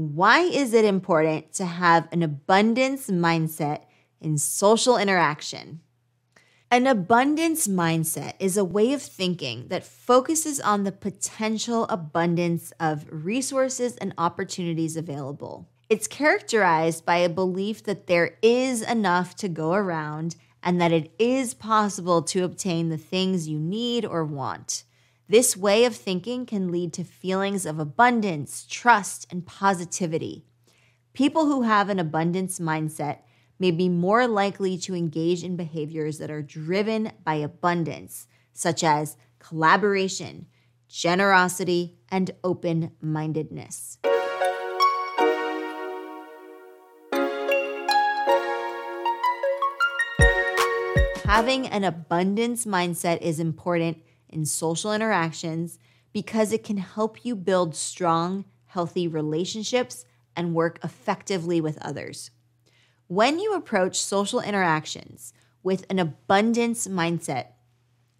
Why is it important to have an abundance mindset in social interaction? An abundance mindset is a way of thinking that focuses on the potential abundance of resources and opportunities available. It's characterized by a belief that there is enough to go around and that it is possible to obtain the things you need or want. This way of thinking can lead to feelings of abundance, trust, and positivity. People who have an abundance mindset may be more likely to engage in behaviors that are driven by abundance, such as collaboration, generosity, and open mindedness. Having an abundance mindset is important in social interactions because it can help you build strong, healthy relationships and work effectively with others. When you approach social interactions with an abundance mindset,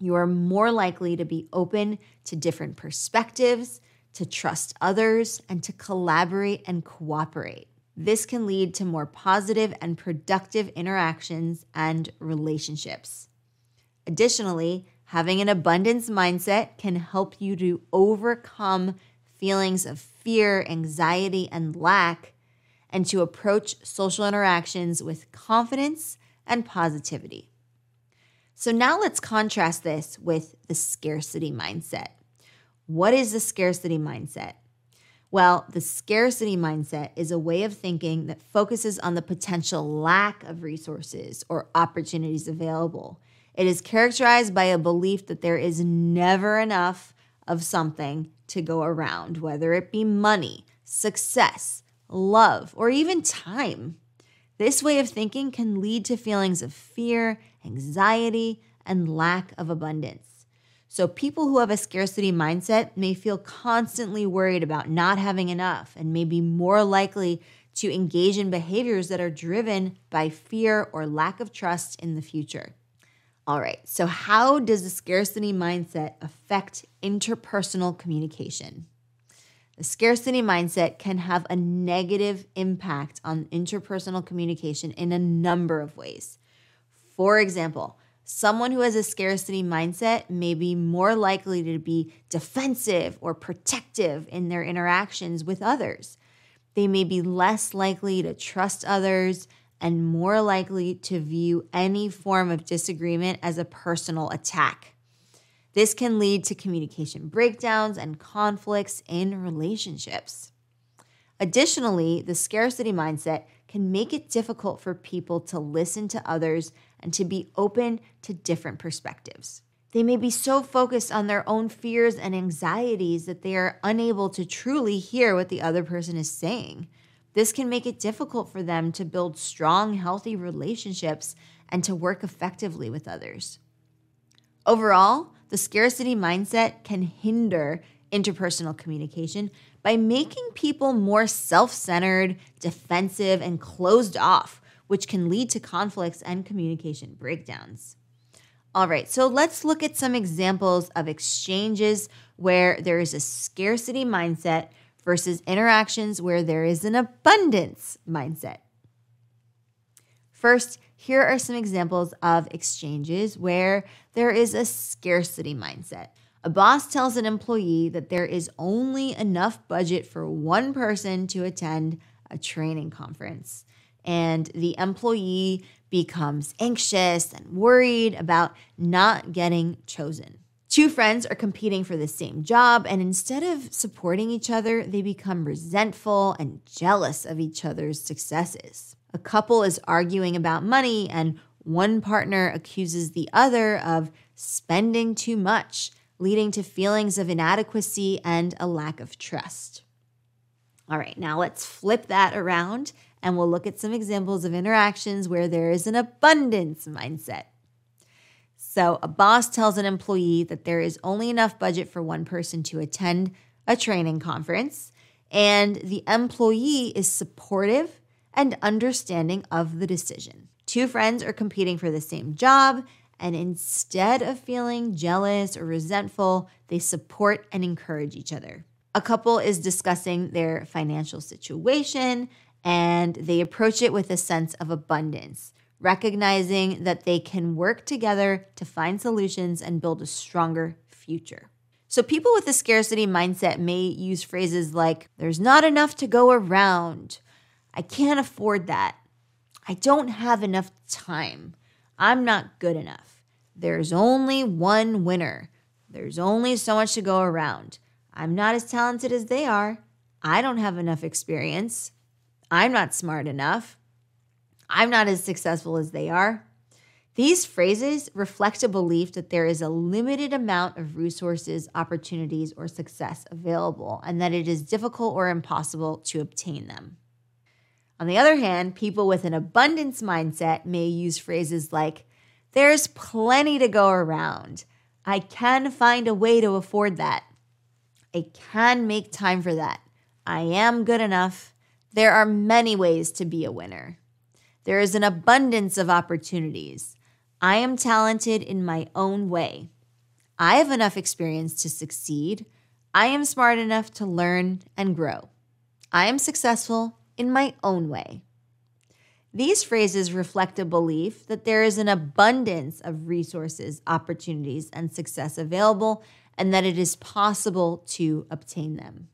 you are more likely to be open to different perspectives, to trust others, and to collaborate and cooperate. This can lead to more positive and productive interactions and relationships. Additionally, having an abundance mindset can help you to overcome feelings of fear, anxiety, and lack, and to approach social interactions with confidence and positivity. So, now let's contrast this with the scarcity mindset. What is the scarcity mindset? Well, the scarcity mindset is a way of thinking that focuses on the potential lack of resources or opportunities available. It is characterized by a belief that there is never enough of something to go around, whether it be money, success, love, or even time. This way of thinking can lead to feelings of fear, anxiety, and lack of abundance. So, people who have a scarcity mindset may feel constantly worried about not having enough and may be more likely to engage in behaviors that are driven by fear or lack of trust in the future. All right, so how does the scarcity mindset affect interpersonal communication? The scarcity mindset can have a negative impact on interpersonal communication in a number of ways. For example, Someone who has a scarcity mindset may be more likely to be defensive or protective in their interactions with others. They may be less likely to trust others and more likely to view any form of disagreement as a personal attack. This can lead to communication breakdowns and conflicts in relationships. Additionally, the scarcity mindset can make it difficult for people to listen to others and to be open to different perspectives. They may be so focused on their own fears and anxieties that they are unable to truly hear what the other person is saying. This can make it difficult for them to build strong, healthy relationships and to work effectively with others. Overall, the scarcity mindset can hinder interpersonal communication by making people more self centered, defensive, and closed off, which can lead to conflicts and communication breakdowns. All right, so let's look at some examples of exchanges where there is a scarcity mindset versus interactions where there is an abundance mindset. First, here are some examples of exchanges where there is a scarcity mindset. A boss tells an employee that there is only enough budget for one person to attend a training conference and the employee becomes anxious and worried about not getting chosen. Two friends are competing for the same job, and instead of supporting each other, they become resentful and jealous of each other's successes. A couple is arguing about money, and one partner accuses the other of spending too much, leading to feelings of inadequacy and a lack of trust. All right, now let's flip that around and we'll look at some examples of interactions where there is an abundance mindset. So, a boss tells an employee that there is only enough budget for one person to attend a training conference, and the employee is supportive and understanding of the decision. Two friends are competing for the same job, and instead of feeling jealous or resentful, they support and encourage each other. A couple is discussing their financial situation and they approach it with a sense of abundance, recognizing that they can work together to find solutions and build a stronger future. So, people with a scarcity mindset may use phrases like, there's not enough to go around. I can't afford that. I don't have enough time. I'm not good enough. There's only one winner. There's only so much to go around. I'm not as talented as they are. I don't have enough experience. I'm not smart enough. I'm not as successful as they are. These phrases reflect a belief that there is a limited amount of resources, opportunities, or success available, and that it is difficult or impossible to obtain them. On the other hand, people with an abundance mindset may use phrases like, There's plenty to go around. I can find a way to afford that. I can make time for that. I am good enough. There are many ways to be a winner. There is an abundance of opportunities. I am talented in my own way. I have enough experience to succeed. I am smart enough to learn and grow. I am successful in my own way. These phrases reflect a belief that there is an abundance of resources, opportunities, and success available, and that it is possible to obtain them.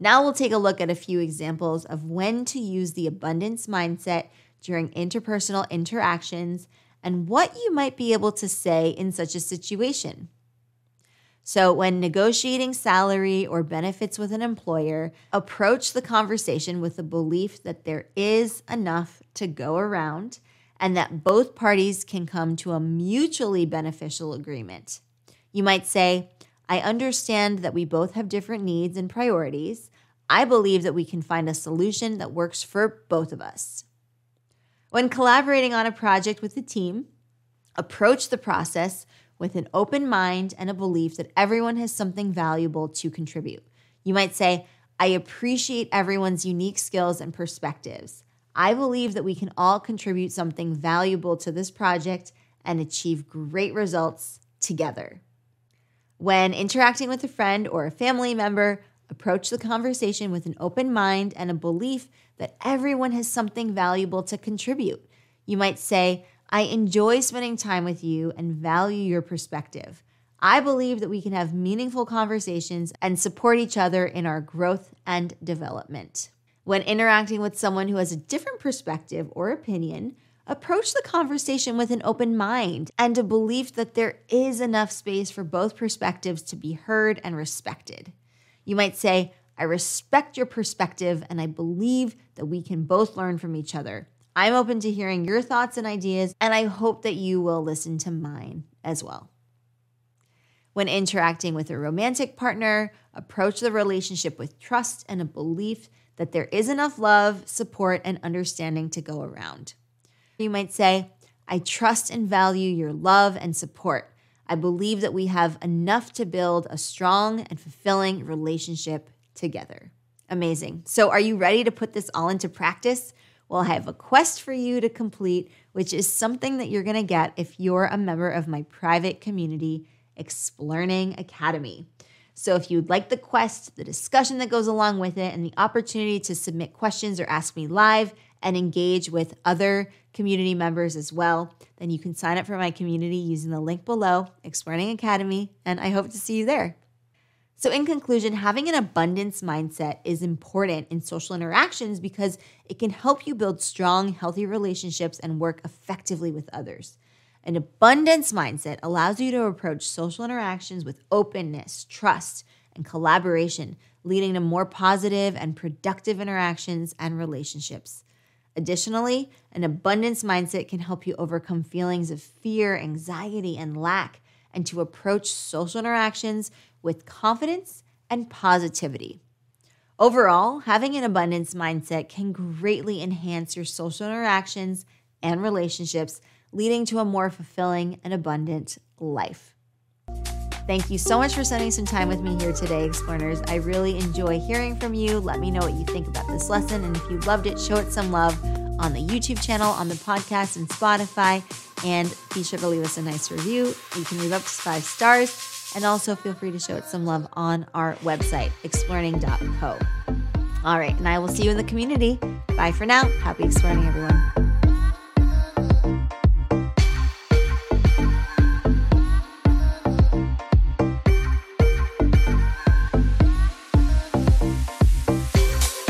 Now we'll take a look at a few examples of when to use the abundance mindset during interpersonal interactions and what you might be able to say in such a situation. So, when negotiating salary or benefits with an employer, approach the conversation with the belief that there is enough to go around and that both parties can come to a mutually beneficial agreement. You might say, I understand that we both have different needs and priorities. I believe that we can find a solution that works for both of us. When collaborating on a project with the team, approach the process with an open mind and a belief that everyone has something valuable to contribute. You might say, I appreciate everyone's unique skills and perspectives. I believe that we can all contribute something valuable to this project and achieve great results together. When interacting with a friend or a family member, approach the conversation with an open mind and a belief that everyone has something valuable to contribute. You might say, I enjoy spending time with you and value your perspective. I believe that we can have meaningful conversations and support each other in our growth and development. When interacting with someone who has a different perspective or opinion, approach the conversation with an open mind and a belief that there is enough space for both perspectives to be heard and respected. You might say, I respect your perspective and I believe that we can both learn from each other. I'm open to hearing your thoughts and ideas, and I hope that you will listen to mine as well. When interacting with a romantic partner, approach the relationship with trust and a belief that there is enough love, support, and understanding to go around. You might say, I trust and value your love and support. I believe that we have enough to build a strong and fulfilling relationship together. Amazing. So, are you ready to put this all into practice? Well, I have a quest for you to complete, which is something that you're going to get if you're a member of my private community, Explearning Academy. So, if you'd like the quest, the discussion that goes along with it, and the opportunity to submit questions or ask me live and engage with other community members as well, then you can sign up for my community using the link below, Explearning Academy, and I hope to see you there. So, in conclusion, having an abundance mindset is important in social interactions because it can help you build strong, healthy relationships and work effectively with others. An abundance mindset allows you to approach social interactions with openness, trust, and collaboration, leading to more positive and productive interactions and relationships. Additionally, an abundance mindset can help you overcome feelings of fear, anxiety, and lack, and to approach social interactions with confidence and positivity. Overall, having an abundance mindset can greatly enhance your social interactions and relationships, leading to a more fulfilling and abundant life. Thank you so much for spending some time with me here today, Explorers. I really enjoy hearing from you. Let me know what you think about this lesson. And if you loved it, show it some love on the YouTube channel, on the podcast, and Spotify. And be sure to leave us a nice review. You can leave up to five stars And also feel free to show it some love on our website, explearning.co. All right, and I will see you in the community. Bye for now. Happy exploring, everyone.